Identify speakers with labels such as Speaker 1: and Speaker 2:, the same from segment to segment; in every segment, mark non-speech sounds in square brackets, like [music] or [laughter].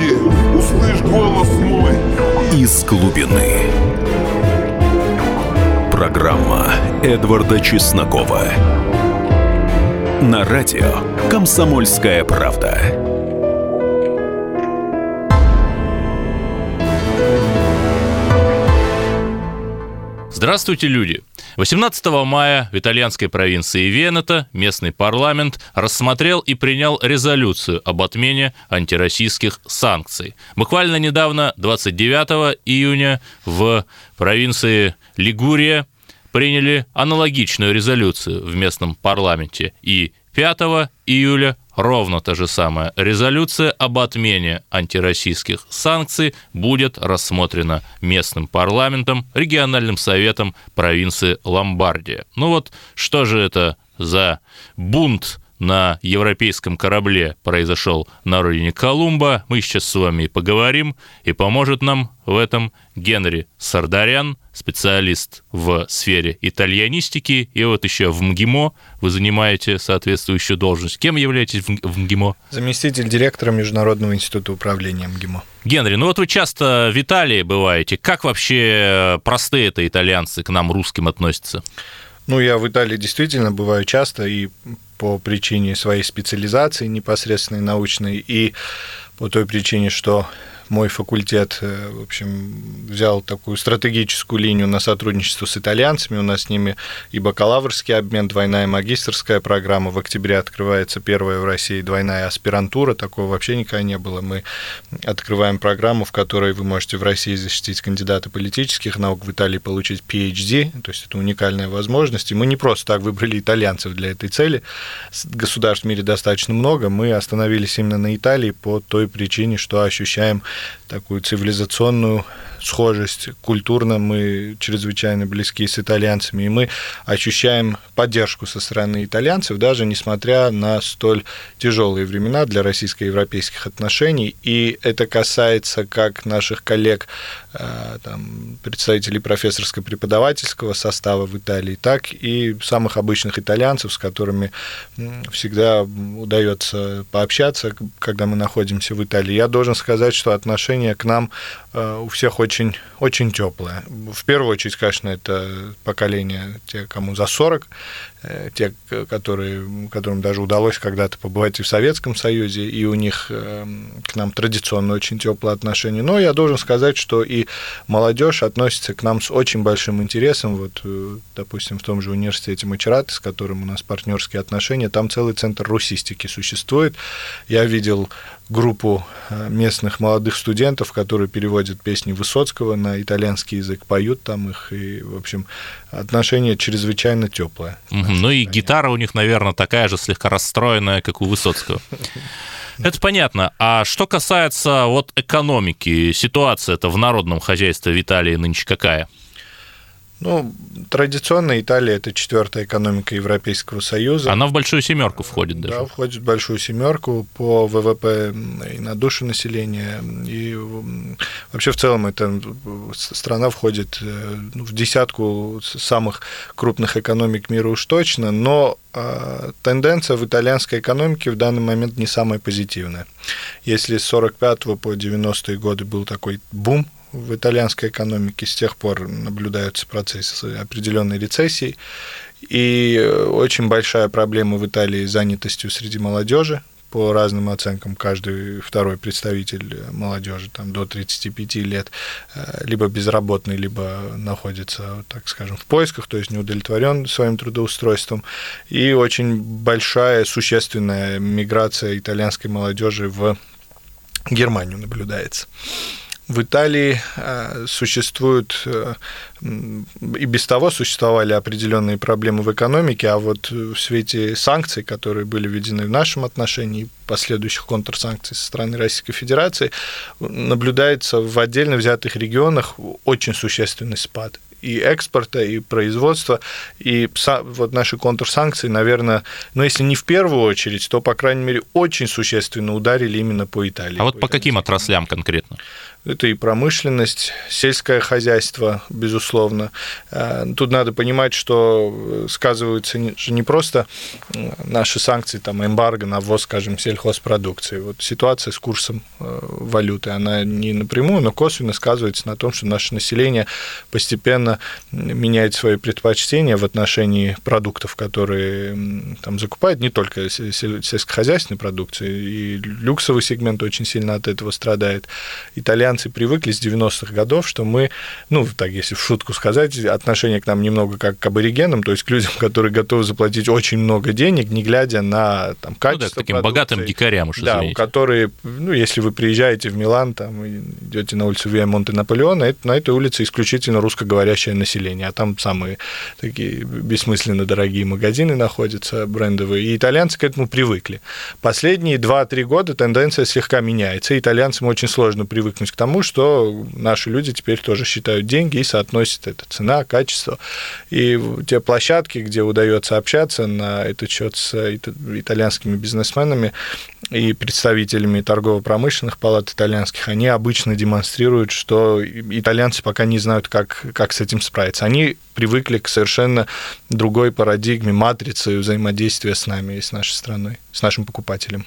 Speaker 1: Господи, услышь голос мой.
Speaker 2: Из глубины. Программа Эдварда Чеснокова. На радио «Комсомольская правда».
Speaker 3: Здравствуйте, люди! 18 мая в итальянской провинции Венето местный парламент рассмотрел и принял резолюцию об отмене антироссийских санкций. Буквально недавно, 29 июня, в провинции Лигурия приняли аналогичную резолюцию в местном парламенте. И 5 июля ровно та же самая резолюция об отмене антироссийских санкций будет рассмотрена местным парламентом, региональным советом провинции Ломбардия. Ну вот, что же это за бунт на европейском корабле произошел на родине Колумба. Мы сейчас с вами поговорим, и поможет нам в этом Генри Сардарян, специалист в сфере итальянистики, и вот еще в МГИМО вы занимаете соответствующую должность. Кем являетесь в МГИМО?
Speaker 4: Заместитель директора Международного института управления МГИМО.
Speaker 3: Генри, ну вот вы часто в Италии бываете. Как вообще простые это итальянцы к нам, русским, относятся?
Speaker 4: Ну, я в Италии действительно бываю часто и по причине своей специализации непосредственной научной, и по той причине, что мой факультет, э, в общем, взял такую стратегическую линию на сотрудничество с итальянцами. У нас с ними и бакалаврский обмен, двойная магистрская программа. В октябре открывается первая в России двойная аспирантура. Такого вообще никогда не было. Мы открываем программу, в которой вы можете в России защитить кандидата политических наук, в Италии получить PhD. То есть это уникальная возможность. И мы не просто так выбрали итальянцев для этой цели. Государств в мире достаточно много. Мы остановились именно на Италии по той причине, что ощущаем такую цивилизационную схожесть. Культурно мы чрезвычайно близки с итальянцами, и мы ощущаем поддержку со стороны итальянцев, даже несмотря на столь тяжелые времена для российско-европейских отношений. И это касается как наших коллег, э, там, представителей профессорско-преподавательского состава в Италии, так и самых обычных итальянцев, с которыми всегда удается пообщаться, когда мы находимся в Италии. Я должен сказать, что отношение к нам э, у всех очень, очень теплое. В первую очередь, конечно, это поколение те, кому за 40, Э, те, которые, которым даже удалось когда-то побывать и в Советском Союзе, и у них эм, к нам традиционно очень теплые отношения. Но я должен сказать, что и молодежь относится к нам с очень большим интересом. Вот, э, допустим, в том же университете Мачераты, с которым у нас партнерские отношения, там целый центр русистики существует. Я видел группу э, местных молодых студентов, которые переводят песни Высоцкого на итальянский язык, поют там их, и, в общем, отношение чрезвычайно теплое.
Speaker 3: Ну и гитара у них, наверное, такая же слегка расстроенная, как у Высоцкого. [laughs] Это понятно. А что касается вот экономики, ситуация-то в народном хозяйстве в Италии нынче какая?
Speaker 4: Ну, традиционно Италия это четвертая экономика Европейского Союза.
Speaker 3: Она в большую семерку входит даже.
Speaker 4: Да, входит в большую семерку по ВВП и на душу населения. И вообще в целом эта страна входит э, ну, в десятку самых крупных экономик мира уж точно, но а, тенденция в итальянской экономике в данный момент не самая позитивная. Если с 45 по 90-е годы был такой бум в итальянской экономике с тех пор наблюдаются процессы определенной рецессии. И очень большая проблема в Италии с занятостью среди молодежи. По разным оценкам, каждый второй представитель молодежи там, до 35 лет э, либо безработный, либо находится, так скажем, в поисках, то есть не удовлетворен своим трудоустройством. И очень большая, существенная миграция итальянской молодежи в Германию наблюдается. В Италии э, существуют э, и без того существовали определенные проблемы в экономике, а вот в свете санкций, которые были введены в нашем отношении, последующих контрсанкций со стороны Российской Федерации, наблюдается в отдельно взятых регионах очень существенный спад и экспорта, и производства. И вот наши контрсанкции, наверное, ну, если не в первую очередь, то, по крайней мере, очень существенно ударили именно по Италии.
Speaker 3: А вот по каким отраслям конкретно?
Speaker 4: Это и промышленность, сельское хозяйство, безусловно. Э, тут надо понимать, что сказываются же не просто наши санкции, там, эмбарго на ввоз, скажем, сельхозпродукции. Вот ситуация с курсом э, валюты, она не напрямую, но косвенно сказывается на том, что наше население постепенно меняет свои предпочтения в отношении продуктов, которые там закупают, не только сельскохозяйственной продукции, и люксовый сегмент очень сильно от этого страдает. Итальянцы привыкли с 90-х годов, что мы, ну, так если в шутку сказать, отношение к нам немного как к аборигенам, то есть к людям, которые готовы заплатить очень много денег, не глядя на там, качество ну, да,
Speaker 3: таким богатым дикарям уж,
Speaker 4: Да, у которые, ну, если вы приезжаете в Милан, там, идете на улицу Виа Монте Наполеона, это, на этой улице исключительно русскоговорящее население, а там самые такие бессмысленно дорогие магазины находятся, брендовые, и итальянцы к этому привыкли. Последние 2-3 года тенденция слегка меняется, и итальянцам очень сложно привыкнуть к тому, что наши люди теперь тоже считают деньги и соотносят это цена, качество. И те площадки, где удается общаться на этот счет с итальянскими бизнесменами и представителями торгово-промышленных палат итальянских, они обычно демонстрируют, что итальянцы пока не знают, как, как с этим справиться. Они привыкли к совершенно другой парадигме, матрицы взаимодействия с нами и с нашей страной, с нашим покупателем.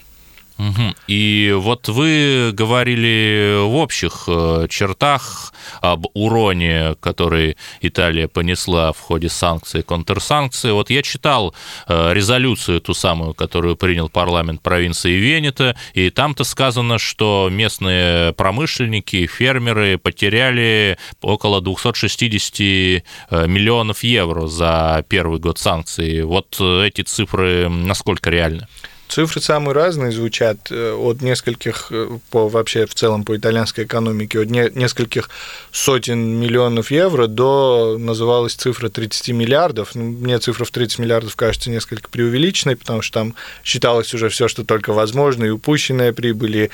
Speaker 3: Угу. И вот вы говорили в общих э, чертах об уроне, который Италия понесла в ходе санкций и контрсанкций. Вот я читал э, резолюцию, ту самую, которую принял парламент провинции Венета, и там-то сказано, что местные промышленники, фермеры потеряли около 260 э, миллионов евро за первый год санкций. Вот эти цифры насколько реальны?
Speaker 4: Цифры самые разные звучат, э, от нескольких, э, по, вообще в целом по итальянской экономике, от не, нескольких сотен миллионов евро до, называлась цифра 30 миллиардов. Ну, мне цифра в 30 миллиардов кажется несколько преувеличенной, потому что там считалось уже все, что только возможно, и упущенная прибыль,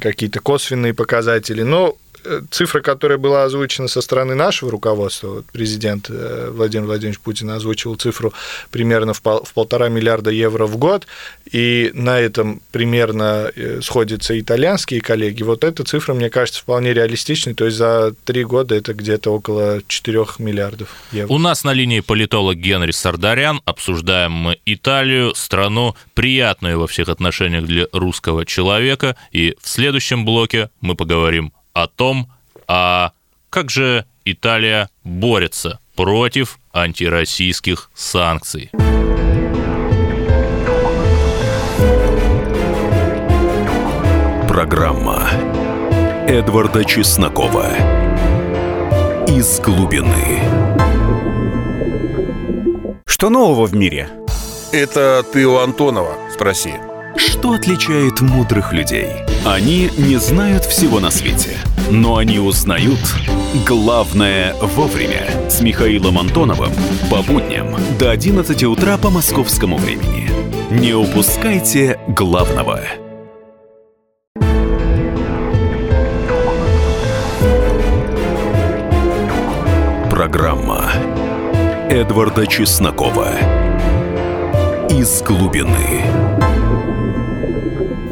Speaker 4: какие-то косвенные показатели. Но цифра, которая была озвучена со стороны нашего руководства, вот президент э, Владимир Владимирович Путин озвучивал цифру примерно в, пол, в полтора миллиарда евро в год, и на этом примерно э, сходятся итальянские коллеги. Вот эта цифра, мне кажется, вполне реалистичной, то есть за три года это где-то около 4 миллиардов евро.
Speaker 3: У нас на линии политолог Генри Сардарян. Обсуждаем мы Италию, страну, приятную во всех отношениях для русского человека. И в следующем блоке мы поговорим о том, а как же Италия борется против антироссийских санкций.
Speaker 2: Программа Эдварда Чеснокова «Из глубины».
Speaker 5: Что нового в мире?
Speaker 1: Это ты у Антонова спроси.
Speaker 2: Что отличает мудрых людей? Они не знают всего на свете, но они узнают главное вовремя. С Михаилом Антоновым по будням до 11 утра по московскому времени. Не упускайте главного. Программа Эдварда Чеснокова «Из глубины».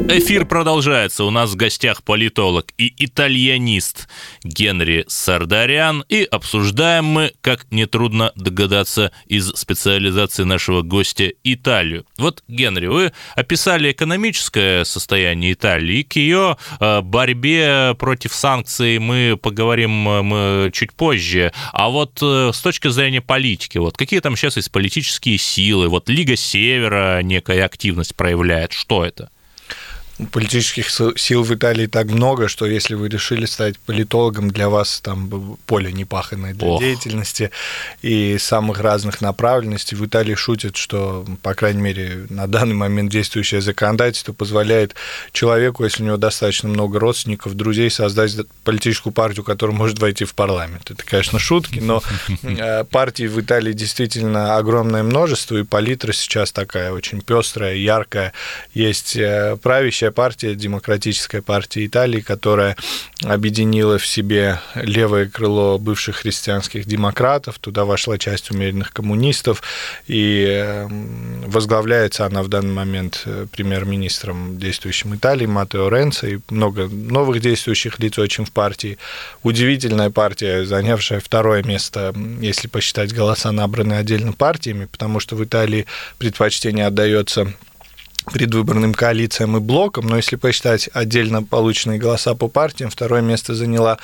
Speaker 3: Эфир продолжается. У нас в гостях политолог и итальянист Генри Сардарян. И обсуждаем мы, как нетрудно догадаться, из специализации нашего гостя Италию. Вот, Генри, вы описали экономическое состояние Италии. К ее борьбе против санкций мы поговорим э, чуть позже. А вот э, с точки зрения политики, вот какие там сейчас есть политические силы? Вот Лига Севера некая активность проявляет. Что это?
Speaker 4: Политических сил в Италии так много, что если вы решили стать политологом, для вас там поле непаханное для Ох. деятельности и самых разных направленностей. В Италии шутят, что, по крайней мере, на данный момент действующее законодательство позволяет человеку, если у него достаточно много родственников, друзей, создать политическую партию, которая может войти в парламент. Это, конечно, шутки, но [laughs] э, партий в Италии действительно огромное множество, и палитра сейчас такая очень пестрая, яркая. Есть э, правящая правящая партия, демократическая партия Италии, которая объединила в себе левое крыло бывших христианских демократов, туда вошла часть умеренных коммунистов, и эм, возглавляется она в данный момент э, премьер-министром действующим Италии Матео Ренцо, и много новых действующих лиц очень в партии. Удивительная партия, занявшая второе место, если посчитать голоса, набранные отдельно партиями, потому что в Италии предпочтение отдается предвыборным коалициям и блокам, но если посчитать отдельно полученные голоса по партиям, второе место заняла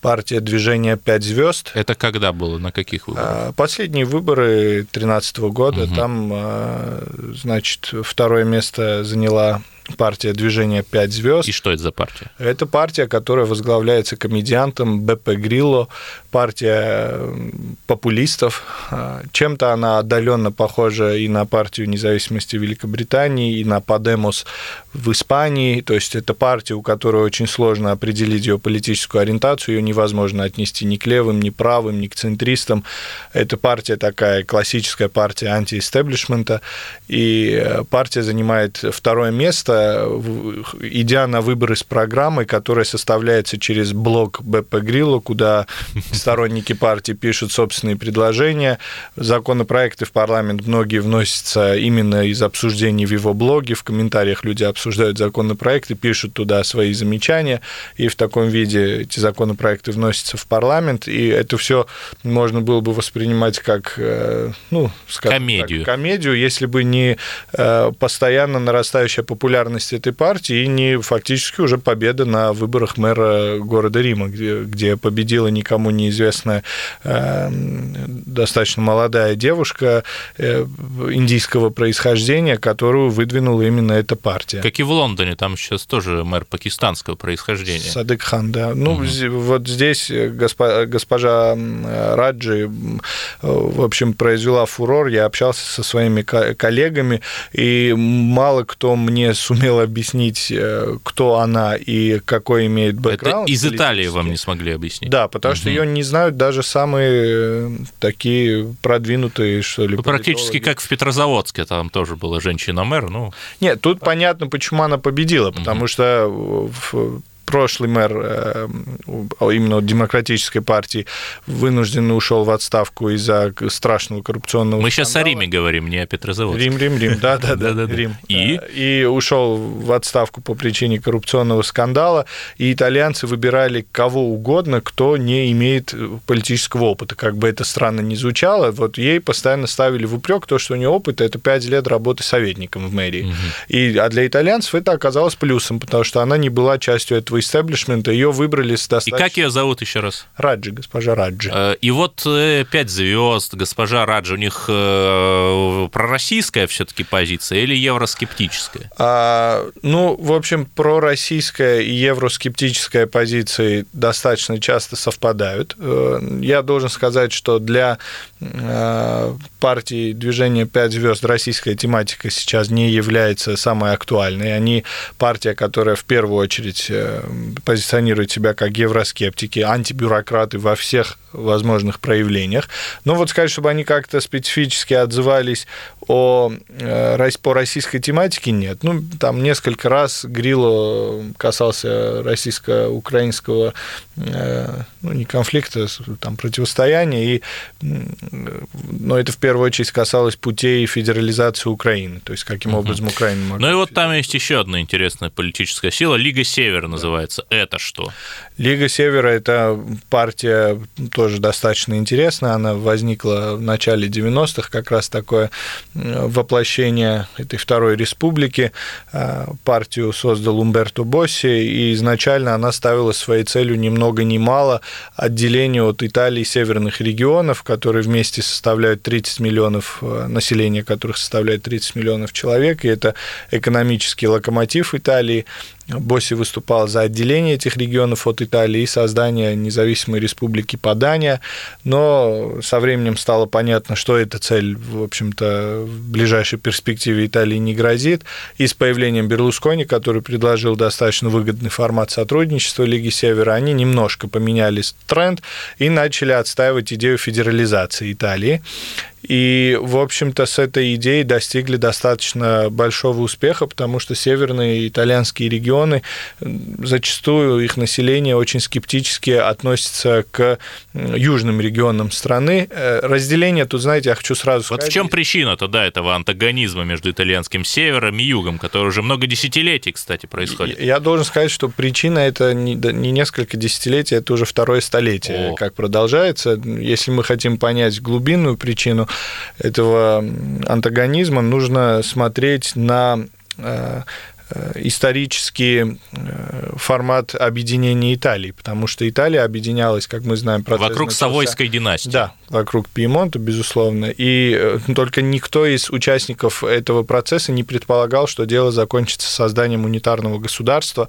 Speaker 4: партия движения «Пять звезд».
Speaker 3: Это когда было? На каких выборах? А,
Speaker 4: последние выборы 2013 года. Угу. Там, а, значит, второе место заняла партия движения «Пять звезд».
Speaker 3: И что это за партия?
Speaker 4: Это партия, которая возглавляется комедиантом Беппе Грилло, партия популистов. А, чем-то она отдаленно похожа и на партию независимости Великобритании, и на Подемос в Испании. То есть это партия, у которой очень сложно определить ее политическую ориентацию, ее невозможно отнести ни к левым, ни правым, ни к центристам. Это партия такая классическая партия антиэстеблишмента, и э, партия занимает второе место, идя на выборы с программой, которая составляется через блок БП Грилла, куда сторонники партии пишут собственные предложения. Законопроекты в парламент многие вносятся именно из обсуждений в его блоге, в комментариях люди обсуждают законопроекты, пишут туда свои замечания, и в таком виде эти законопроекты вносятся в парламент, и это все можно было бы воспринимать как, э, ну,
Speaker 3: скажем комедию.
Speaker 4: Так, комедию, если бы не э, постоянно нарастающая популярность этой партии и не фактически уже победа на выборах мэра города Рима, где, где победила никому не неизвестная э, достаточно молодая девушка э, индийского происхождения, которую выдвинула именно эта партия.
Speaker 3: Как и в Лондоне, там сейчас тоже мэр пакистанского происхождения.
Speaker 4: Садык Хан, да. Ну, угу. вот здесь госпожа, госпожа Раджи, в общем, произвела фурор. Я общался со своими коллегами, и мало кто мне сумел объяснить, э, кто она и какой имеет бэкграунд.
Speaker 3: Это из Италии вам не смогли объяснить?
Speaker 4: Да, потому угу. что ее не знают даже самые э, такие продвинутые, что ли. Ну,
Speaker 3: практически как в Петрозаводске, там тоже была женщина-мэр. Ну...
Speaker 4: Нет, тут понятно, почему она победила, потому угу. что прошлый мэр э, именно демократической партии вынужденно ушел в отставку из-за страшного коррупционного
Speaker 3: Мы сейчас о Риме говорим, не о Петрозаводске.
Speaker 4: Рим, Рим, Рим, да, да, да, Рим.
Speaker 3: И?
Speaker 4: И ушел в отставку по причине коррупционного скандала, и итальянцы выбирали кого угодно, кто не имеет политического опыта. Как бы это странно ни звучало, вот ей постоянно ставили в упрек то, что у нее опыт это 5 лет работы советником в мэрии. Угу. И, а для итальянцев это оказалось плюсом, потому что она не была частью этого истеблишмента, ее выбрали с достаточно...
Speaker 3: И как ее зовут еще раз?
Speaker 4: Раджи, госпожа Раджи.
Speaker 3: Э, и вот э, пять звезд, госпожа Раджи, у них э, пророссийская все-таки позиция или евроскептическая?
Speaker 4: А, ну, в общем, пророссийская и евроскептическая позиции достаточно часто совпадают. Я должен сказать, что для партии движения «Пять звезд» российская тематика сейчас не является самой актуальной. Они партия, которая в первую очередь позиционируют себя как евроскептики, антибюрократы во всех возможных проявлениях. Но вот сказать, чтобы они как-то специфически отзывались о, э, по российской тематике, нет. Ну, там несколько раз Грило касался российско-украинского, ну, не конфликта, там, противостояния, и, но это в первую очередь касалось путей федерализации Украины, то есть каким угу. образом Украина
Speaker 3: могла... Ну и вот там есть еще одна интересная политическая сила, Лига Север называется. Это что?
Speaker 4: Лига Севера – это партия тоже достаточно интересная. Она возникла в начале 90-х, как раз такое воплощение этой второй республики. А, партию создал Умберто Босси, и изначально она ставила своей целью ни много ни мало отделение от Италии северных регионов, которые вместе составляют 30 миллионов, э, населения которых составляет 30 миллионов человек, и это экономический локомотив Италии. Босси выступал за отделение этих регионов от Италии и создание независимой республики Падания, но со временем стало понятно, что эта цель, в общем-то, в ближайшей перспективе Италии не грозит, и с появлением Берлускони, который предложил достаточно выгодный формат сотрудничества Лиги Севера, они немножко поменяли тренд и начали отстаивать идею федерализации Италии. И, в общем-то, с этой идеей достигли достаточно большого успеха, потому что северные итальянские регионы, зачастую их население очень скептически относится к южным регионам страны. Э, разделение тут, знаете, я хочу сразу
Speaker 3: вот
Speaker 4: сказать...
Speaker 3: Вот в чем причина-то, да, этого антагонизма между итальянским севером и югом, который уже много десятилетий, кстати, происходит?
Speaker 4: Я должен сказать, что причина это не, не несколько десятилетий, это уже второе столетие, О. как продолжается. Если мы хотим понять глубинную причину этого антагонизма, нужно смотреть на э, исторический э, формат объединения Италии, потому что Италия объединялась, как мы знаем,
Speaker 3: процесс Вокруг начался... Савойской династии.
Speaker 4: Да, вокруг Пьемонта, безусловно. И э, только никто из участников этого процесса не предполагал, что дело закончится созданием унитарного государства.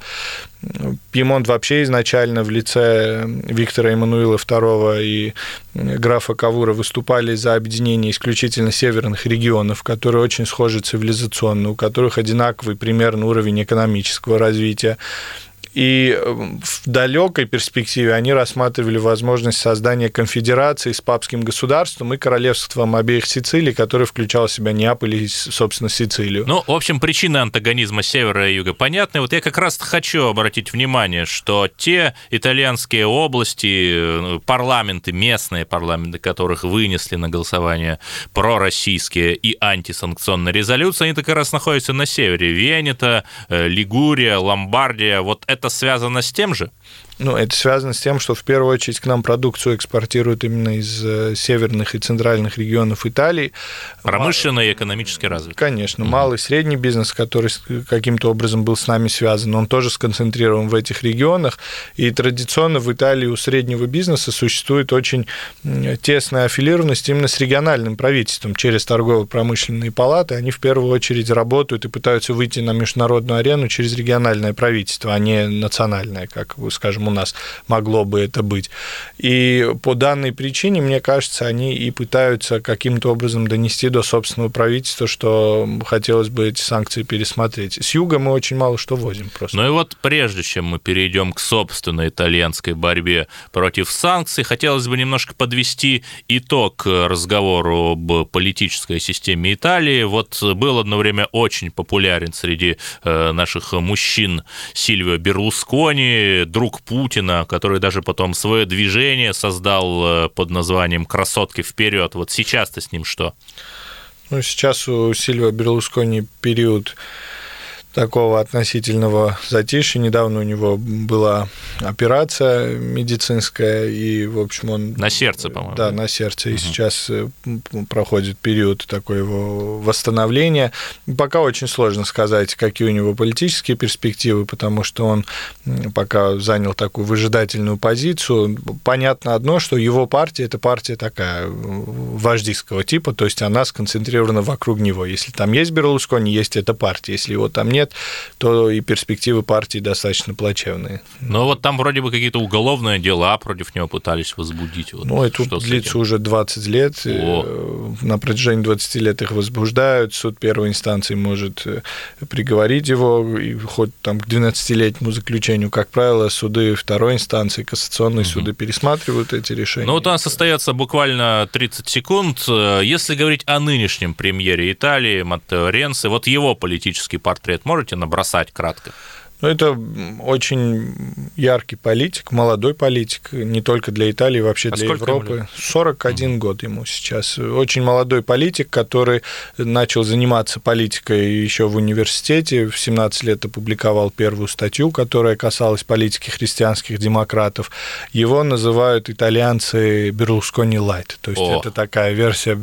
Speaker 4: Пьемонт вообще изначально в лице Виктора Эммануила II и графа Кавура выступали за объединение исключительно северных регионов, которые очень схожи цивилизационно, у которых одинаковый примерно уровень экономического развития. И э, в далекой перспективе они рассматривали возможность создания конфедерации с папским государством и королевством обеих Сицилий, которое включало в себя Неаполь и, собственно, Сицилию.
Speaker 3: Ну, в общем, причины антагонизма севера и юга понятны. Вот я как раз хочу обратить внимание, что те итальянские области, э, парламенты, местные парламенты, которых вынесли на голосование пророссийские и антисанкционные резолюции, они как раз находятся на севере. Венета, э, Лигурия, Ломбардия. Вот это связано с тем же?
Speaker 4: Ну, это связано с тем, что в первую очередь к нам продукцию экспортируют именно из э, северных и центральных регионов Италии.
Speaker 3: Промышленно и экономически развит.
Speaker 4: Конечно. Угу. Малый и средний бизнес, который каким-то образом был с нами связан, он тоже сконцентрирован в этих регионах. И традиционно в Италии у среднего бизнеса существует очень тесная аффилированность именно с региональным правительством через торгово-промышленные палаты. Они в первую очередь работают и пытаются выйти на международную арену через региональное правительство, а не национальное, как, скажем, у нас могло бы это быть. И по данной причине, мне кажется, они и пытаются каким-то образом донести до собственного правительства, что хотелось бы эти санкции пересмотреть. С юга мы очень мало что возим просто.
Speaker 3: Ну и вот прежде чем мы перейдем к собственной итальянской борьбе против санкций, хотелось бы немножко подвести итог разговору об политической системе Италии. Вот был одно время очень популярен среди э, наших мужчин Сильвио Берлускони, друг Путина, Путина, который даже потом свое движение создал э, под названием «Красотки вперед». Вот сейчас-то с ним что?
Speaker 4: Ну, сейчас у Сильва Берлускони период такого относительного затишья. Недавно у него была операция медицинская, и, в общем, он...
Speaker 3: На сердце, по-моему.
Speaker 4: Да, на сердце. Угу. И сейчас э, проходит период такой его восстановления. Пока очень сложно сказать, какие у него политические перспективы, потому что он пока занял такую выжидательную позицию. Понятно одно, что его партия – это партия такая вождистского типа, то есть она сконцентрирована вокруг него. Если там есть Берлускони, есть эта партия. Если его там нет, то и перспективы партии достаточно плачевные.
Speaker 3: Но вот там вроде бы какие-то уголовные дела против него пытались возбудить. Вот
Speaker 4: ну, это длится уже 20 лет. О. Э, на протяжении 20 лет их возбуждают. Суд первой инстанции может э, приговорить его, и хоть там к 12-летнему заключению, как правило, суды второй инстанции, кассационные угу. суды пересматривают эти решения.
Speaker 3: Ну вот у нас остается буквально 30 секунд. Если говорить о нынешнем премьере Италии, Маттео Ренци, вот его политический портрет можете набросать кратко?
Speaker 4: Ну, это очень яркий политик, молодой политик, не только для Италии, вообще а для Европы. 41 угу. год ему сейчас. Очень молодой политик, который начал заниматься политикой еще в университете. В 17 лет опубликовал первую статью, которая касалась политики христианских демократов. Его называют итальянцы Берлускони Лайт. То есть О. это такая версия,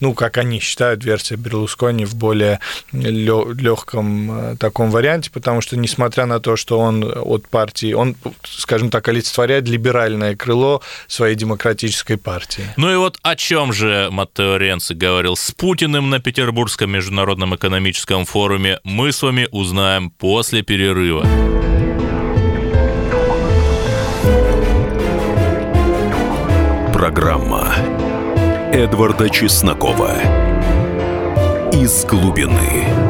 Speaker 4: ну, как они считают, версия Берлускони в более легком э, таком варианте, потому что, несмотря несмотря на то, что он от партии, он, скажем так, олицетворяет либеральное крыло своей демократической партии.
Speaker 3: Ну и вот о чем же Маттео Ренци говорил с Путиным на Петербургском международном экономическом форуме, мы с вами узнаем после перерыва.
Speaker 2: Программа Эдварда Чеснокова «Из глубины».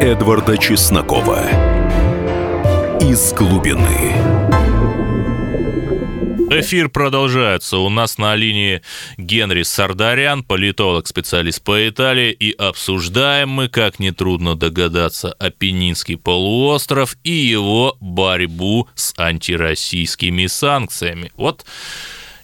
Speaker 2: Эдварда Чеснокова «Из глубины».
Speaker 3: Эфир продолжается. У нас на линии Генри Сардарян, политолог, специалист по Италии, и обсуждаем мы, как нетрудно догадаться, Апеннинский полуостров и его борьбу с антироссийскими санкциями. Вот,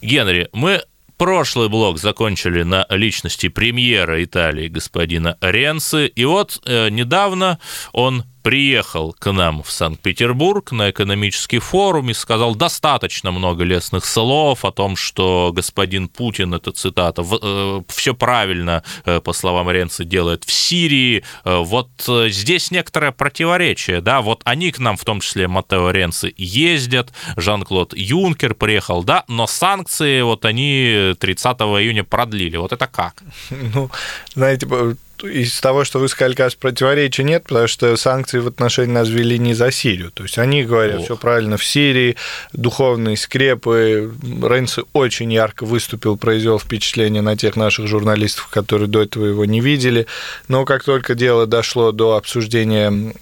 Speaker 3: Генри, мы прошлый блок закончили на личности премьера Италии господина Ренци, и вот э, недавно он приехал к нам в Санкт-Петербург на экономический форум и сказал достаточно много лестных слов о том, что господин Путин, это цитата, э, все правильно, э, по словам Ренца, делает в Сирии. Э, вот здесь некоторое противоречие, да, вот они к нам, в том числе Матео Ренци, ездят, Жан-Клод Юнкер приехал, да, но санкции вот они 30 июня продлили. Вот это как?
Speaker 4: Ну, знаете, из того, что вы сказали, кажется, противоречия нет, потому что санкции в отношении нас ввели не за Сирию. То есть они говорят, все правильно, в Сирии духовные скрепы. Рейнс очень ярко выступил, произвел впечатление на тех наших журналистов, которые до этого его не видели. Но как только дело дошло до обсуждения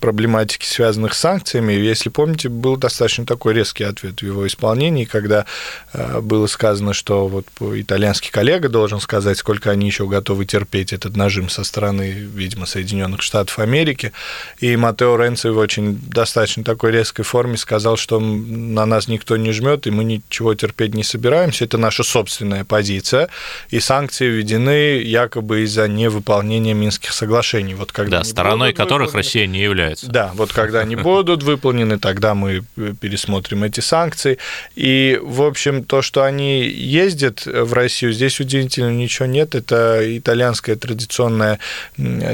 Speaker 4: проблематики, связанных с санкциями, если помните, был достаточно такой резкий ответ в его исполнении, когда э, было сказано, что вот итальянский коллега должен сказать, сколько они еще готовы терпеть этот наш нажим со стороны, видимо, Соединенных Штатов Америки. И Матео Ренци в очень достаточно такой резкой форме сказал, что на нас никто не жмет, и мы ничего терпеть не собираемся. Это наша собственная позиция. И санкции введены якобы из-за невыполнения Минских соглашений. Вот когда
Speaker 3: да, стороной которых выполнены... Россия не является.
Speaker 4: Да, вот когда они будут выполнены, тогда мы пересмотрим эти санкции. И, в общем, то, что они ездят в Россию, здесь удивительно ничего нет. Это итальянская традиционная традиционная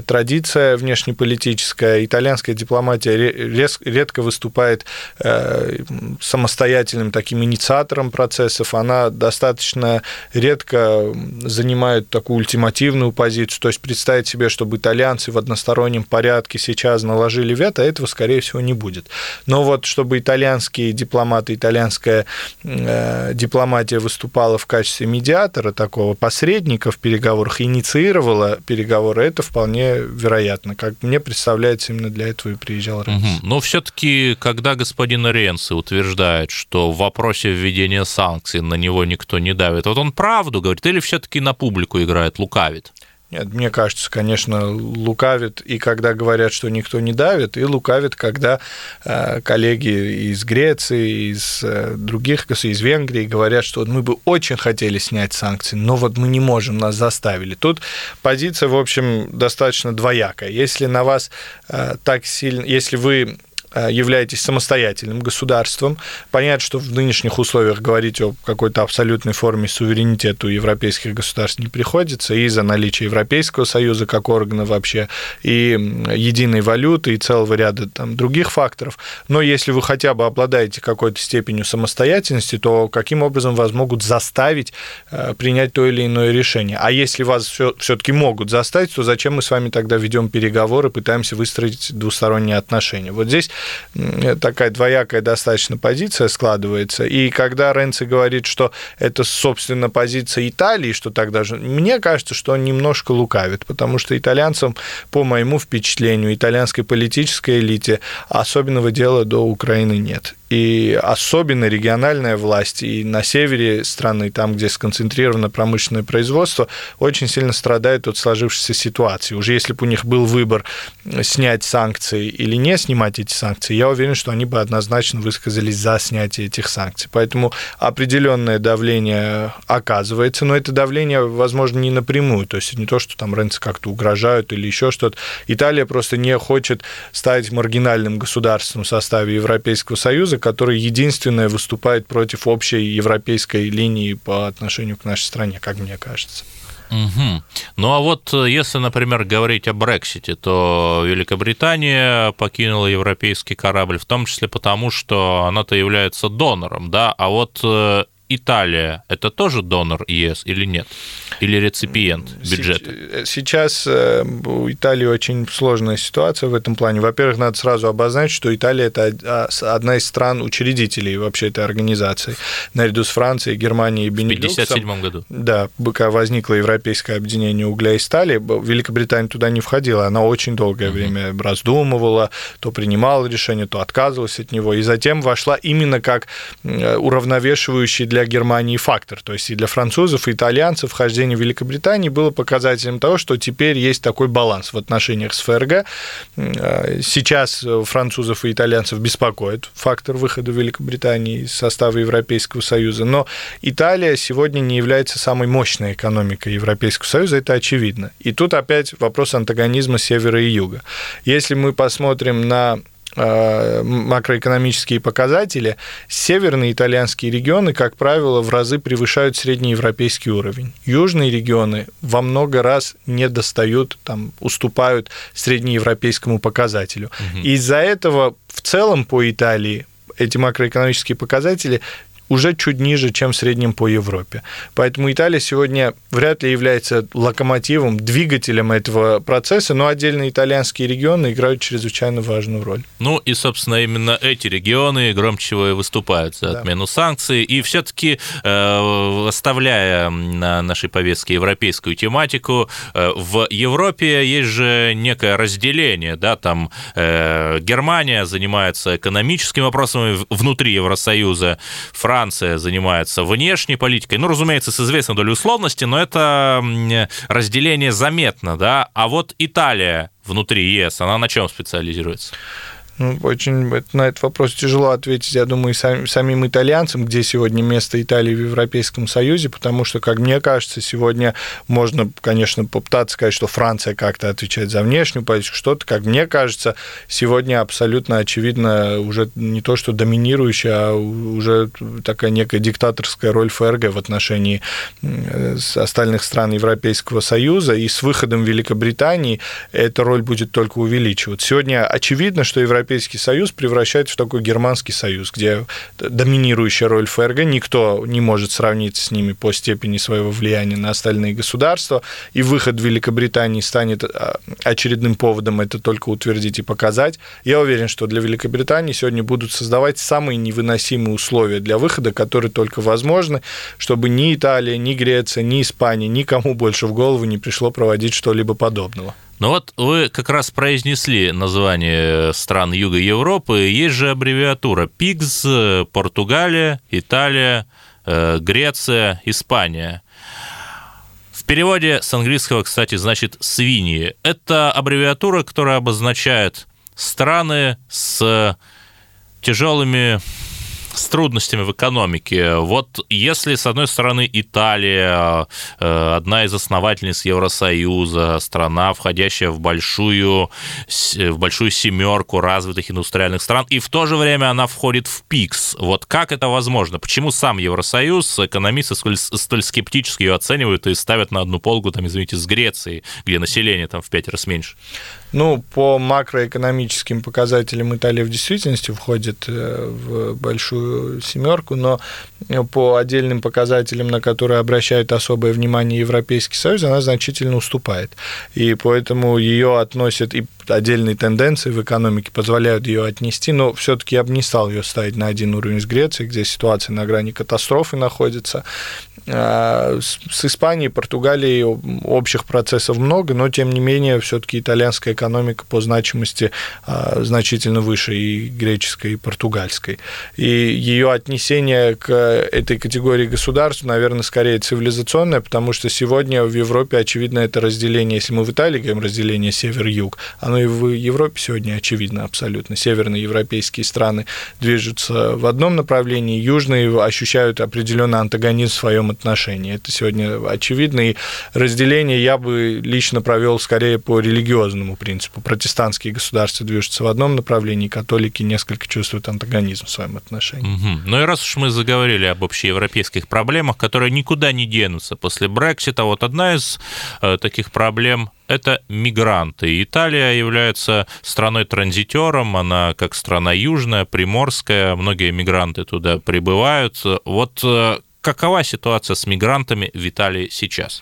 Speaker 4: традиция внешнеполитическая. Итальянская дипломатия редко выступает э, самостоятельным таким инициатором процессов. Она достаточно редко занимает такую ультимативную позицию. То есть представить себе, чтобы итальянцы в одностороннем порядке сейчас наложили вето, этого, скорее всего, не будет. Но вот чтобы итальянские дипломаты, итальянская э, дипломатия выступала в качестве медиатора, такого посредника в переговорах, инициировала переговоры, это вполне вероятно. Как мне представляется, именно для этого и приезжал Ренци. Угу.
Speaker 3: Но все-таки, когда господин Ренци утверждает, что в вопросе введения санкций на него никто не давит, вот он правду говорит или все-таки на публику играет, лукавит?
Speaker 4: Нет, мне кажется, конечно, лукавит и когда говорят, что никто не давит, и лукавит, когда э, коллеги из Греции, из э, других из Венгрии говорят, что вот мы бы очень хотели снять санкции, но вот мы не можем, нас заставили. Тут позиция, в общем, достаточно двоякая. Если на вас э, так сильно, если вы являетесь самостоятельным государством. Понятно, что в нынешних условиях говорить о какой-то абсолютной форме суверенитета у европейских государств не приходится из-за наличия Европейского Союза как органа вообще и единой валюты и целого ряда там, других факторов. Но если вы хотя бы обладаете какой-то степенью самостоятельности, то каким образом вас могут заставить э, принять то или иное решение? А если вас все-таки могут заставить, то зачем мы с вами тогда ведем переговоры, пытаемся выстроить двусторонние отношения? Вот здесь такая двоякая достаточно позиция складывается. И когда Ренци говорит, что это, собственно, позиция Италии, что тогда же... Мне кажется, что он немножко лукавит, потому что итальянцам, по моему впечатлению, итальянской политической элите особенного дела до Украины нет и особенно региональная власть, и на севере страны, там, где сконцентрировано промышленное производство, очень сильно страдают от сложившейся ситуации. Уже если бы у них был выбор снять санкции или не снимать эти санкции, я уверен, что они бы однозначно высказались за снятие этих санкций. Поэтому определенное давление оказывается, но это давление, возможно, не напрямую, то есть не то, что там рынцы как-то угрожают или еще что-то. Италия просто не хочет стать маргинальным государством в составе Европейского Союза, Союза, который единственное выступает против общей европейской линии по отношению к нашей стране, как мне кажется.
Speaker 3: Угу. Ну а вот э, если, например, говорить о Брексите, то Великобритания покинула европейский корабль, в том числе потому, что она-то является донором, да, а вот э, Италия – это тоже донор ЕС или нет? Или реципиент бюджета?
Speaker 4: Э, сейчас э, у Италии очень сложная ситуация в этом плане. Во-первых, надо сразу обозначить, что Италия – это а, одна из стран-учредителей вообще этой организации. Наряду с Францией, Германией и Бенилюксом.
Speaker 3: В 1957 году.
Speaker 4: Да, пока возникло Европейское объединение угля и стали, Великобритания туда не входила. Она очень долгое uh-huh. время раздумывала, то принимала решение, то отказывалась от него. И затем вошла именно как уравновешивающий для Германии фактор. То есть и для французов, и итальянцев вхождение Великобритании было показателем того, что теперь есть такой баланс в отношениях с ФРГ. Э, сейчас французов и итальянцев беспокоит фактор выхода Великобритании из состава Европейского Союза, но Италия сегодня не является самой мощной экономикой Европейского Союза, это очевидно. И тут опять вопрос антагонизма севера и юга. Если мы посмотрим на макроэкономические показатели, северные итальянские регионы, как правило, в разы превышают среднеевропейский уровень. Южные регионы во много раз не достают, там, уступают среднеевропейскому показателю. Угу. И из-за этого в целом по Италии эти макроэкономические показатели уже чуть ниже, чем в среднем по Европе. Поэтому Италия сегодня вряд ли является локомотивом, двигателем этого процесса, но отдельные итальянские регионы играют чрезвычайно важную роль.
Speaker 3: Ну и, собственно, именно эти регионы громче выступают за да. отмену санкций. И все-таки, э, оставляя на нашей повестке европейскую тематику, э, в Европе есть же некое разделение, да, там э, Германия занимается экономическими вопросами внутри Евросоюза, Франция Франция занимается внешней политикой, ну, разумеется, с известной долей условности, но это разделение заметно, да, а вот Италия внутри ЕС, она на чем специализируется?
Speaker 4: Ну, очень на этот вопрос тяжело ответить, я думаю, сам, самим итальянцам, где сегодня место Италии в Европейском Союзе, потому что, как мне кажется, сегодня можно, конечно, попытаться сказать, что Франция как-то отвечает за внешнюю политику, что-то, как мне кажется, сегодня абсолютно очевидно уже не то, что доминирующая, а уже такая некая диктаторская роль ФРГ в отношении остальных стран Европейского Союза, и с выходом Великобритании эта роль будет только увеличиваться. Сегодня очевидно, что Европейский Европейский Союз превращается в такой германский союз, где доминирующая роль ФРГ, никто не может сравниться с ними по степени своего влияния на остальные государства, и выход Великобритании станет а, очередным поводом это только утвердить и показать. Я уверен, что для Великобритании сегодня будут создавать самые невыносимые условия для выхода, которые только возможны, чтобы ни Италия, ни Греция, ни Испания, никому больше в голову не пришло проводить что-либо подобного.
Speaker 3: Ну вот вы как раз произнесли название стран Юга Европы. Есть же аббревиатура ПИКС, Португалия, Италия, э, Греция, Испания. В переводе с английского, кстати, значит «свиньи». Это аббревиатура, которая обозначает страны с тяжелыми с трудностями в экономике. Вот если, с одной стороны, Италия, э, одна из основательниц Евросоюза, страна, входящая в большую, в большую семерку развитых индустриальных стран, и в то же время она входит в ПИКС. Вот как это возможно? Почему сам Евросоюз, экономисты столь, столь скептически ее оценивают и ставят на одну полку, там, извините, с Грецией, где население там в пять раз меньше?
Speaker 4: Ну, по макроэкономическим показателям Италия в действительности входит э, в большую семерку, но по отдельным показателям, на которые обращает особое внимание Европейский Союз, она значительно уступает. И поэтому ее относят и отдельные тенденции в экономике позволяют ее отнести, но все-таки я бы не стал ее ставить на один уровень с Грецией, где ситуация на грани катастрофы находится. А, с Испанией, Португалией общих процессов много, но тем не менее все-таки итальянская экономика по значимости а, значительно выше и греческой, и португальской. И ее отнесение к этой категории государств, наверное, скорее цивилизационное, потому что сегодня в Европе, очевидно, это разделение, если мы в Италии говорим разделение север-юг, оно и в Европе сегодня очевидно абсолютно. Северные европейские страны движутся в одном направлении, южные ощущают определенный антагонизм в своем отношении. Это сегодня очевидно, и разделение я бы лично провел скорее по религиозному принципу. Протестантские государства движутся в одном направлении, католики несколько чувствуют антагонизм в своем отношении.
Speaker 3: Угу. Ну и раз уж мы заговорили об общеевропейских проблемах, которые никуда не денутся после Брексита, вот одна из э, таких проблем это мигранты. Италия является страной-транзитером, она как страна южная, приморская, многие мигранты туда прибывают. Вот э, какова ситуация с мигрантами в Италии сейчас?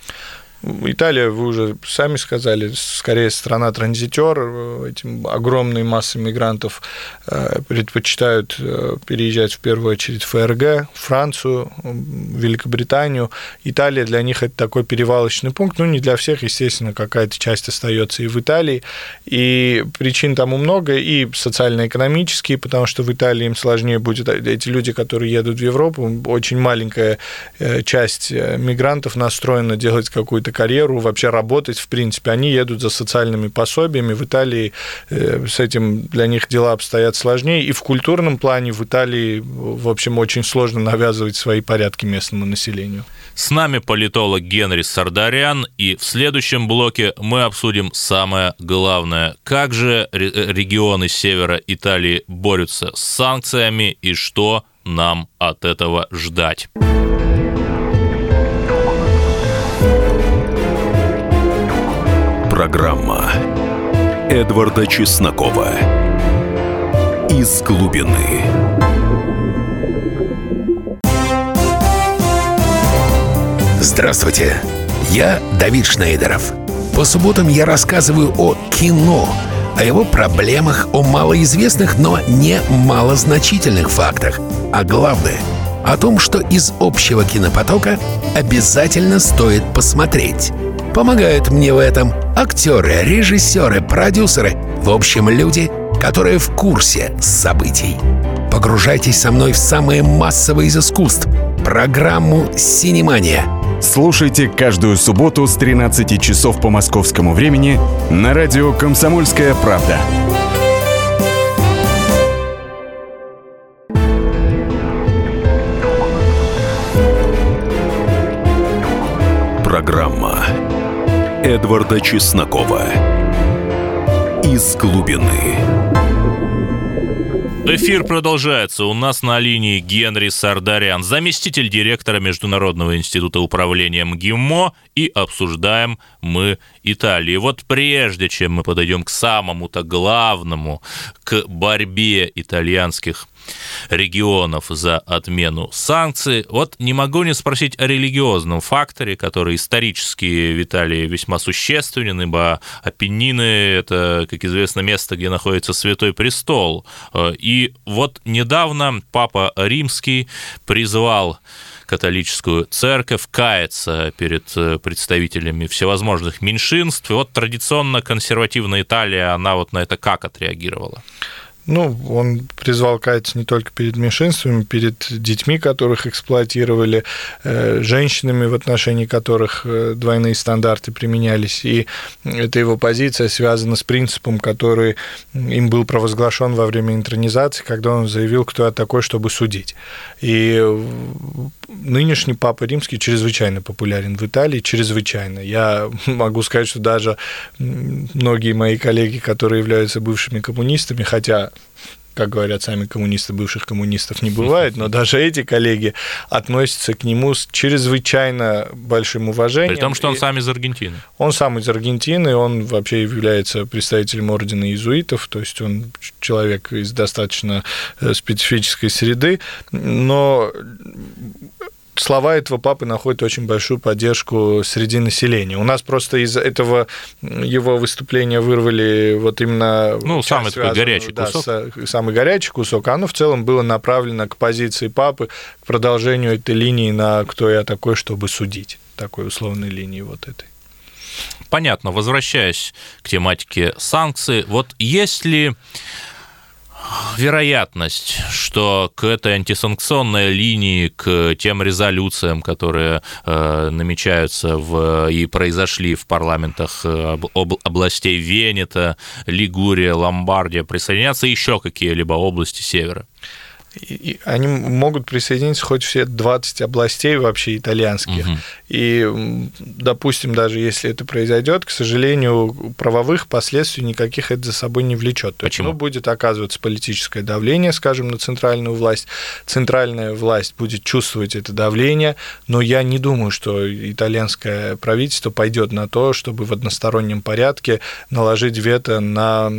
Speaker 4: Италия, вы уже сами сказали, скорее страна-транзитер. Этим огромные массы мигрантов э, предпочитают э, переезжать в первую очередь в ФРГ, Францию, Великобританию. Италия для них это такой перевалочный пункт. Ну, не для всех, естественно, какая-то часть остается и в Италии. И причин тому много, и социально-экономические, потому что в Италии им сложнее будет. Эти люди, которые едут в Европу, очень маленькая э, часть мигрантов настроена делать какую-то карьеру, вообще работать, в принципе. Они едут за социальными пособиями. В Италии э, с этим для них дела обстоят сложнее. И в культурном плане в Италии, в общем, очень сложно навязывать свои порядки местному населению.
Speaker 3: С нами политолог Генри Сардарян, и в следующем блоке мы обсудим самое главное. Как же регионы севера Италии борются с санкциями и что нам от этого ждать?
Speaker 2: Программа Эдварда Чеснокова «Из глубины».
Speaker 6: Здравствуйте, я Давид Шнейдеров. По субботам я рассказываю о кино, о его проблемах, о малоизвестных, но не малозначительных фактах, а главное — о том, что из общего кинопотока обязательно стоит посмотреть — Помогают мне в этом актеры, режиссеры, продюсеры, в общем, люди, которые в курсе событий. Погружайтесь со мной в самое массовое из искусств — программу «Синемания».
Speaker 5: Слушайте каждую субботу с 13 часов по московскому времени на радио «Комсомольская правда».
Speaker 2: Программа Эдварда Чеснокова «Из глубины».
Speaker 3: Эфир продолжается. У нас на линии Генри Сардарян, заместитель директора Международного института управления МГИМО, и обсуждаем мы Италию. Вот прежде чем мы подойдем к самому-то главному, к борьбе итальянских регионов за отмену санкций. Вот не могу не спросить о религиозном факторе, который исторически в Италии весьма существенен, ибо Апеннины – это, как известно, место, где находится Святой Престол. И вот недавно Папа Римский призвал католическую церковь каяться перед представителями всевозможных меньшинств. И вот традиционно консервативная Италия, она вот на это как отреагировала?
Speaker 4: Ну, он призвал каяться не только перед меньшинствами, перед детьми, которых эксплуатировали, э, женщинами, в отношении которых э, двойные стандарты применялись. И эта его позиция связана с принципом, который им был провозглашен во время интронизации, когда он заявил, кто я такой, чтобы судить. И нынешний Папа Римский чрезвычайно популярен в Италии, чрезвычайно. Я [laughs] могу сказать, что даже многие мои коллеги, которые являются бывшими коммунистами, хотя как говорят сами коммунисты, бывших коммунистов не бывает, но даже эти коллеги относятся к нему с чрезвычайно большим уважением.
Speaker 3: При том, что он сам из Аргентины.
Speaker 4: Он сам из Аргентины, он вообще является представителем ордена иезуитов, то есть он человек из достаточно э, специфической среды, но слова этого папы находят очень большую поддержку среди населения. У нас просто из этого его выступления вырвали вот именно...
Speaker 3: Ну, самый такой горячий
Speaker 4: да,
Speaker 3: кусок.
Speaker 4: Самый горячий кусок. Оно в целом было направлено к позиции папы, к продолжению этой линии на «кто я такой, чтобы судить». Такой условной линии вот этой.
Speaker 3: Понятно. Возвращаясь к тематике санкций, вот если вероятность, что к этой антисанкционной линии, к тем резолюциям, которые э, намечаются в, и произошли в парламентах э, об, областей Венета, Лигурия, Ломбардия, присоединятся еще какие-либо области севера?
Speaker 4: И они могут присоединиться хоть все 20 областей вообще итальянских. Угу. И, допустим, даже если это произойдет, к сожалению, правовых последствий никаких это за собой не влечет.
Speaker 3: Почему?
Speaker 4: Ну, будет оказываться политическое давление, скажем, на центральную власть. Центральная власть будет чувствовать это давление, но я не думаю, что итальянское правительство пойдет на то, чтобы в одностороннем порядке наложить вето на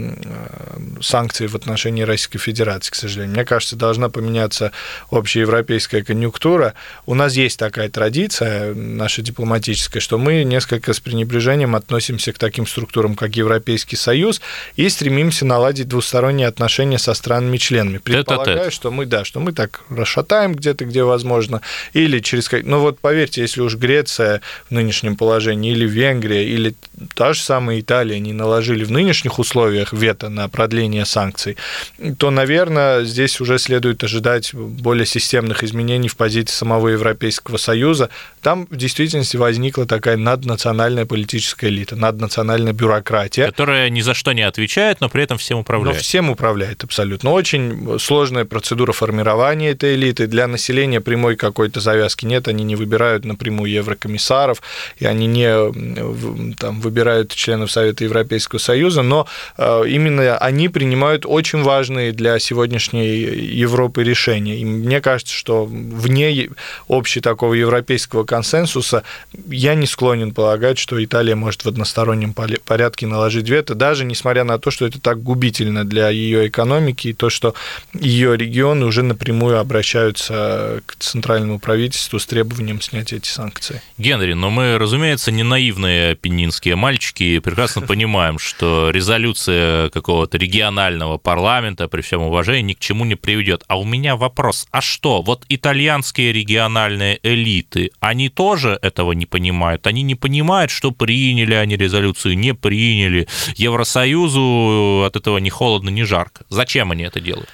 Speaker 4: санкции в отношении Российской Федерации, к сожалению. Мне кажется, должна поменяться общеевропейская конъюнктура. У нас есть такая традиция, наша дипломатическая, что мы несколько с пренебрежением относимся к таким структурам, как Европейский Союз, и стремимся наладить двусторонние отношения со странами-членами. Предполагаю, что мы, да, что мы так расшатаем где-то, где возможно, или через... Ну вот поверьте, если уж Греция в нынешнем положении, или Венгрия, или та же самая Италия не наложили в нынешних условиях вето на продление санкций, то, наверное, здесь уже следует ожидать более системных изменений в позиции самого Европейского Союза. Там в действительности возникла такая наднациональная политическая элита, наднациональная бюрократия.
Speaker 3: Которая ни за что не отвечает, но при этом всем управляет.
Speaker 4: Но всем управляет, абсолютно. Очень сложная процедура формирования этой элиты. Для населения прямой какой-то завязки нет, они не выбирают напрямую еврокомиссаров, и они не там, выбирают членов Совета Европейского Союза, но э, именно они принимают очень важные для сегодняшней Европы решения. И мне кажется, что вне общего такого европейского консенсуса я не склонен полагать, что Италия может в одностороннем порядке наложить вето, даже несмотря на то, что это так губительно для ее экономики, и то, что ее регионы уже напрямую обращаются к центральному правительству с требованием снять эти санкции.
Speaker 3: Генри, но мы, разумеется, не наивные пенинские мальчики, прекрасно [laughs] понимаем, что резолюция какого-то регионального парламента, при всем уважении, ни к чему не приведет. А у меня вопрос, а что, вот итальянские региональные элиты, они тоже этого не понимают? Они не понимают, что приняли они резолюцию, не приняли. Евросоюзу от этого ни холодно, ни жарко. Зачем они это делают?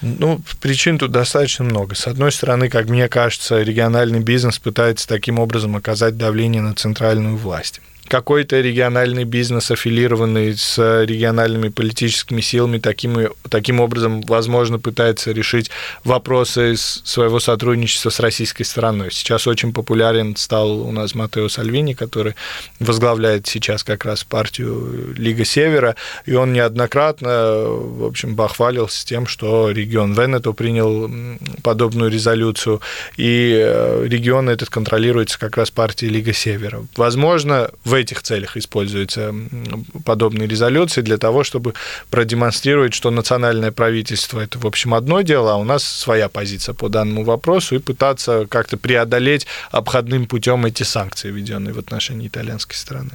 Speaker 4: Ну, причин тут достаточно много. С одной стороны, как мне кажется, региональный бизнес пытается таким образом оказать давление на центральную власть какой-то региональный бизнес, аффилированный с региональными политическими силами, таким, таким образом, возможно, пытается решить вопросы своего сотрудничества с российской стороной. Сейчас очень популярен стал у нас Матео Сальвини, который возглавляет сейчас как раз партию Лига Севера, и он неоднократно, в общем, похвалился тем, что регион Венето принял подобную резолюцию, и э, регион этот контролируется как раз партией Лига Севера. Возможно, в этих целях используются подобные резолюции для того, чтобы продемонстрировать, что национальное правительство это, в общем, одно дело, а у нас своя позиция по данному вопросу, и пытаться как-то преодолеть обходным путем эти санкции, введенные в отношении итальянской страны.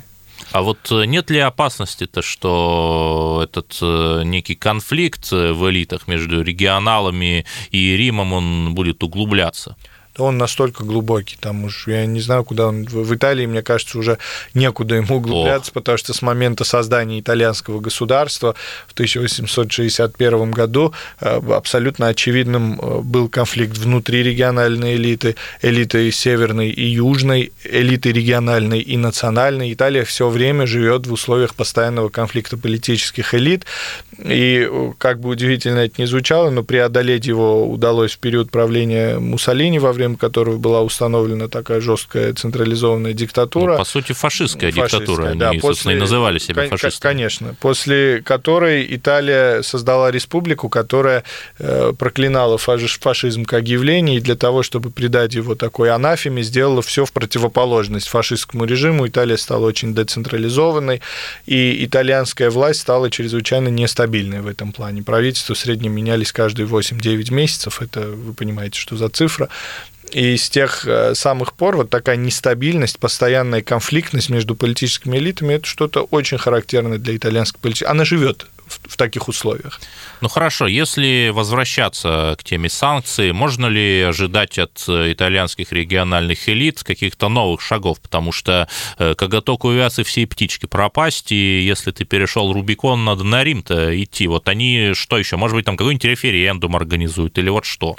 Speaker 3: А вот э, нет ли опасности-то, что этот э, некий конфликт в элитах между регионалами и Римом, он будет углубляться?
Speaker 4: Он настолько глубокий, там уж я не знаю, куда он в Италии, мне кажется, уже некуда ему углубляться, Ох. потому что с момента создания итальянского государства в 1861 году э, абсолютно очевидным э, был конфликт внутри региональной элиты, элиты северной и южной, элиты региональной и национальной. Италия все время живет в условиях постоянного конфликта политических элит, и э, как бы удивительно это ни звучало, но преодолеть его удалось в период правления Муссолини во время время которого была установлена такая жесткая централизованная диктатура. Ну,
Speaker 3: по сути, фашистская, фашистская диктатура. Они, да, после, собственно, и называли себя фашистами.
Speaker 4: Конечно. После которой Италия создала республику, которая э, проклинала фашизм как явление, и для того, чтобы придать его такой анафеме, сделала все в противоположность фашистскому режиму. Италия стала очень децентрализованной, и итальянская власть стала чрезвычайно нестабильной в этом плане. Правительства в среднем менялись каждые 8-9 месяцев. Это вы понимаете, что за цифра. И с тех э, самых пор вот такая нестабильность, постоянная конфликтность между политическими элитами это что-то очень характерное для итальянской политики. Она живет в, таких условиях.
Speaker 3: Ну хорошо, если возвращаться к теме санкций, можно ли ожидать от итальянских региональных элит каких-то новых шагов? Потому что э, коготок увяз и все птички пропасть, и если ты перешел Рубикон, надо на Рим-то идти. Вот они что еще? Может быть, там какой-нибудь референдум организуют или вот что?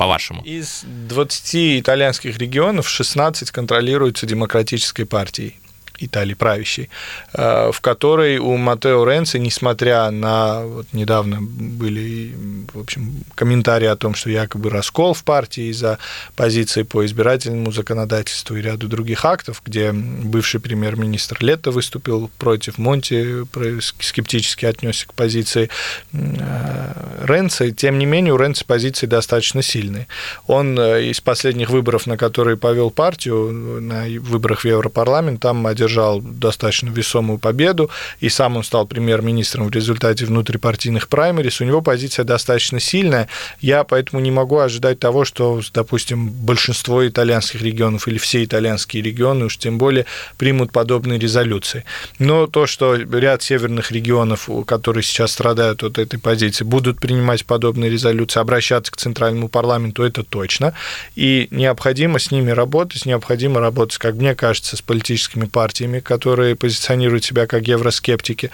Speaker 3: По-вашему?
Speaker 4: Из 20 итальянских регионов 16 контролируются демократической партией. Италии правящей, в которой у Матео Ренци, несмотря на вот недавно были, в общем, комментарии о том, что якобы раскол в партии из-за позиции по избирательному законодательству и ряду других актов, где бывший премьер-министр Лето выступил против Монти, скептически отнесся к позиции Ренца. Тем не менее, у Ренца позиции достаточно сильные. Он из последних выборов, на которые повел партию, на выборах в Европарламент, там одержал достаточно весомую победу, и сам он стал премьер-министром в результате внутрипартийных праймерис. У него позиция достаточно сильная. Я поэтому не могу ожидать того, что, допустим, большинство итальянских регионов или все итальянские регионы уж тем более примут подобные резолюции. Но то, что ряд северных регионов, которые сейчас страдают от этой позиции, будут принимать подобные резолюции, обращаться к центральному парламенту, это точно. И необходимо с ними работать, необходимо работать, как мне кажется, с политическими партиями, которые позиционируют себя как евроскептики.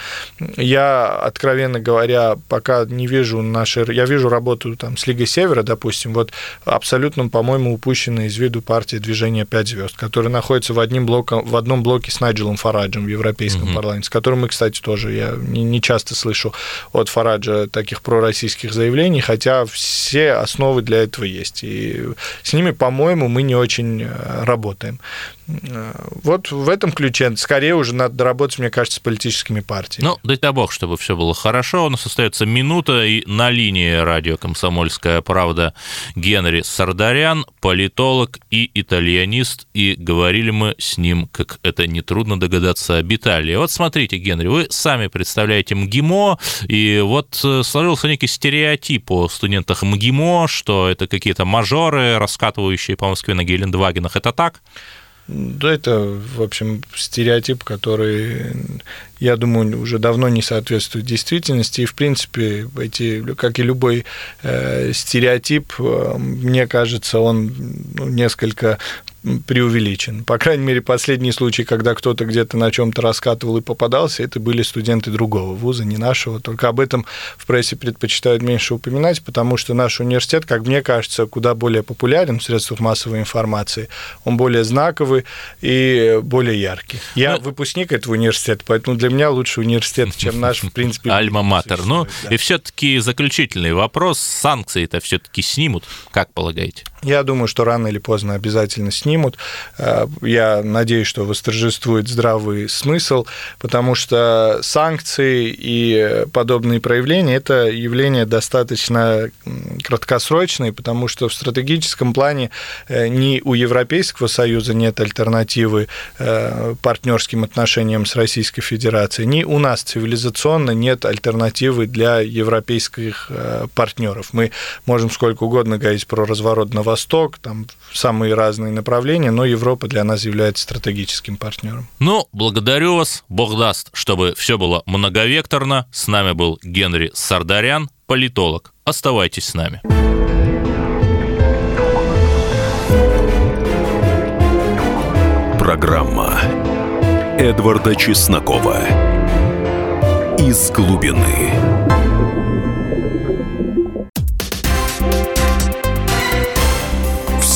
Speaker 4: Я, откровенно говоря, пока не вижу нашей... Я вижу работу там с Лигой Севера, допустим, вот абсолютно, по-моему, упущена из виду партия движения «Пять звезд», которая находится в, одним блоком, в одном блоке с Найджелом Фараджем в Европейском mm-hmm. парламенте, с которым мы, кстати, тоже, я не, не часто слышу от Фараджа таких пророссийских заявлений, хотя все основы для этого есть. И с ними, по-моему, мы не очень э, работаем. Вот в этом ключе скорее уже надо доработать, мне кажется, с политическими партиями.
Speaker 3: Ну, дай бог, чтобы все было хорошо. У нас остается минута, и на линии радио «Комсомольская правда» Генри Сардарян, политолог и итальянист, и говорили мы с ним, как это нетрудно догадаться, об Италии. Вот смотрите, Генри, вы сами представляете МГИМО, и вот э, сложился некий стереотип о студентах МГИМО, что это какие-то мажоры, раскатывающие по Москве на Гелендвагенах. Это так?
Speaker 4: Да, это, в общем, стереотип, который, я думаю, уже давно не соответствует действительности. И, в принципе, эти, как и любой э, стереотип, э, мне кажется, он ну, несколько преувеличен. По крайней мере, последний случай, когда кто-то где-то на чем-то раскатывал и попадался, это были студенты другого вуза, не нашего. Только об этом в прессе предпочитают меньше упоминать, потому что наш университет, как мне кажется, куда более популярен в средствах массовой информации. Он более знаковый и более яркий. Я ну, выпускник этого университета, поэтому для меня лучше университет, чем наш, в принципе.
Speaker 3: Альма-матер. Ну, и все-таки заключительный вопрос. Санкции-то все-таки снимут, как полагаете?
Speaker 4: Я думаю, что рано или поздно обязательно снимут. Э, я надеюсь, что восторжествует здравый смысл, потому что санкции и подобные проявления – это явление достаточно краткосрочное, потому что в стратегическом плане э, ни у Европейского Союза нет альтернативы э, партнерским отношениям с Российской Федерацией, ни у нас цивилизационно нет альтернативы для европейских партнеров. Мы можем сколько угодно говорить про разворот на Восток, там самые разные направления, но Европа для нас является стратегическим партнером.
Speaker 3: Ну, благодарю вас. Бог даст, чтобы все было многовекторно. С нами был Генри Сардарян, политолог. Оставайтесь с нами.
Speaker 2: Программа Эдварда Чеснокова «Из глубины».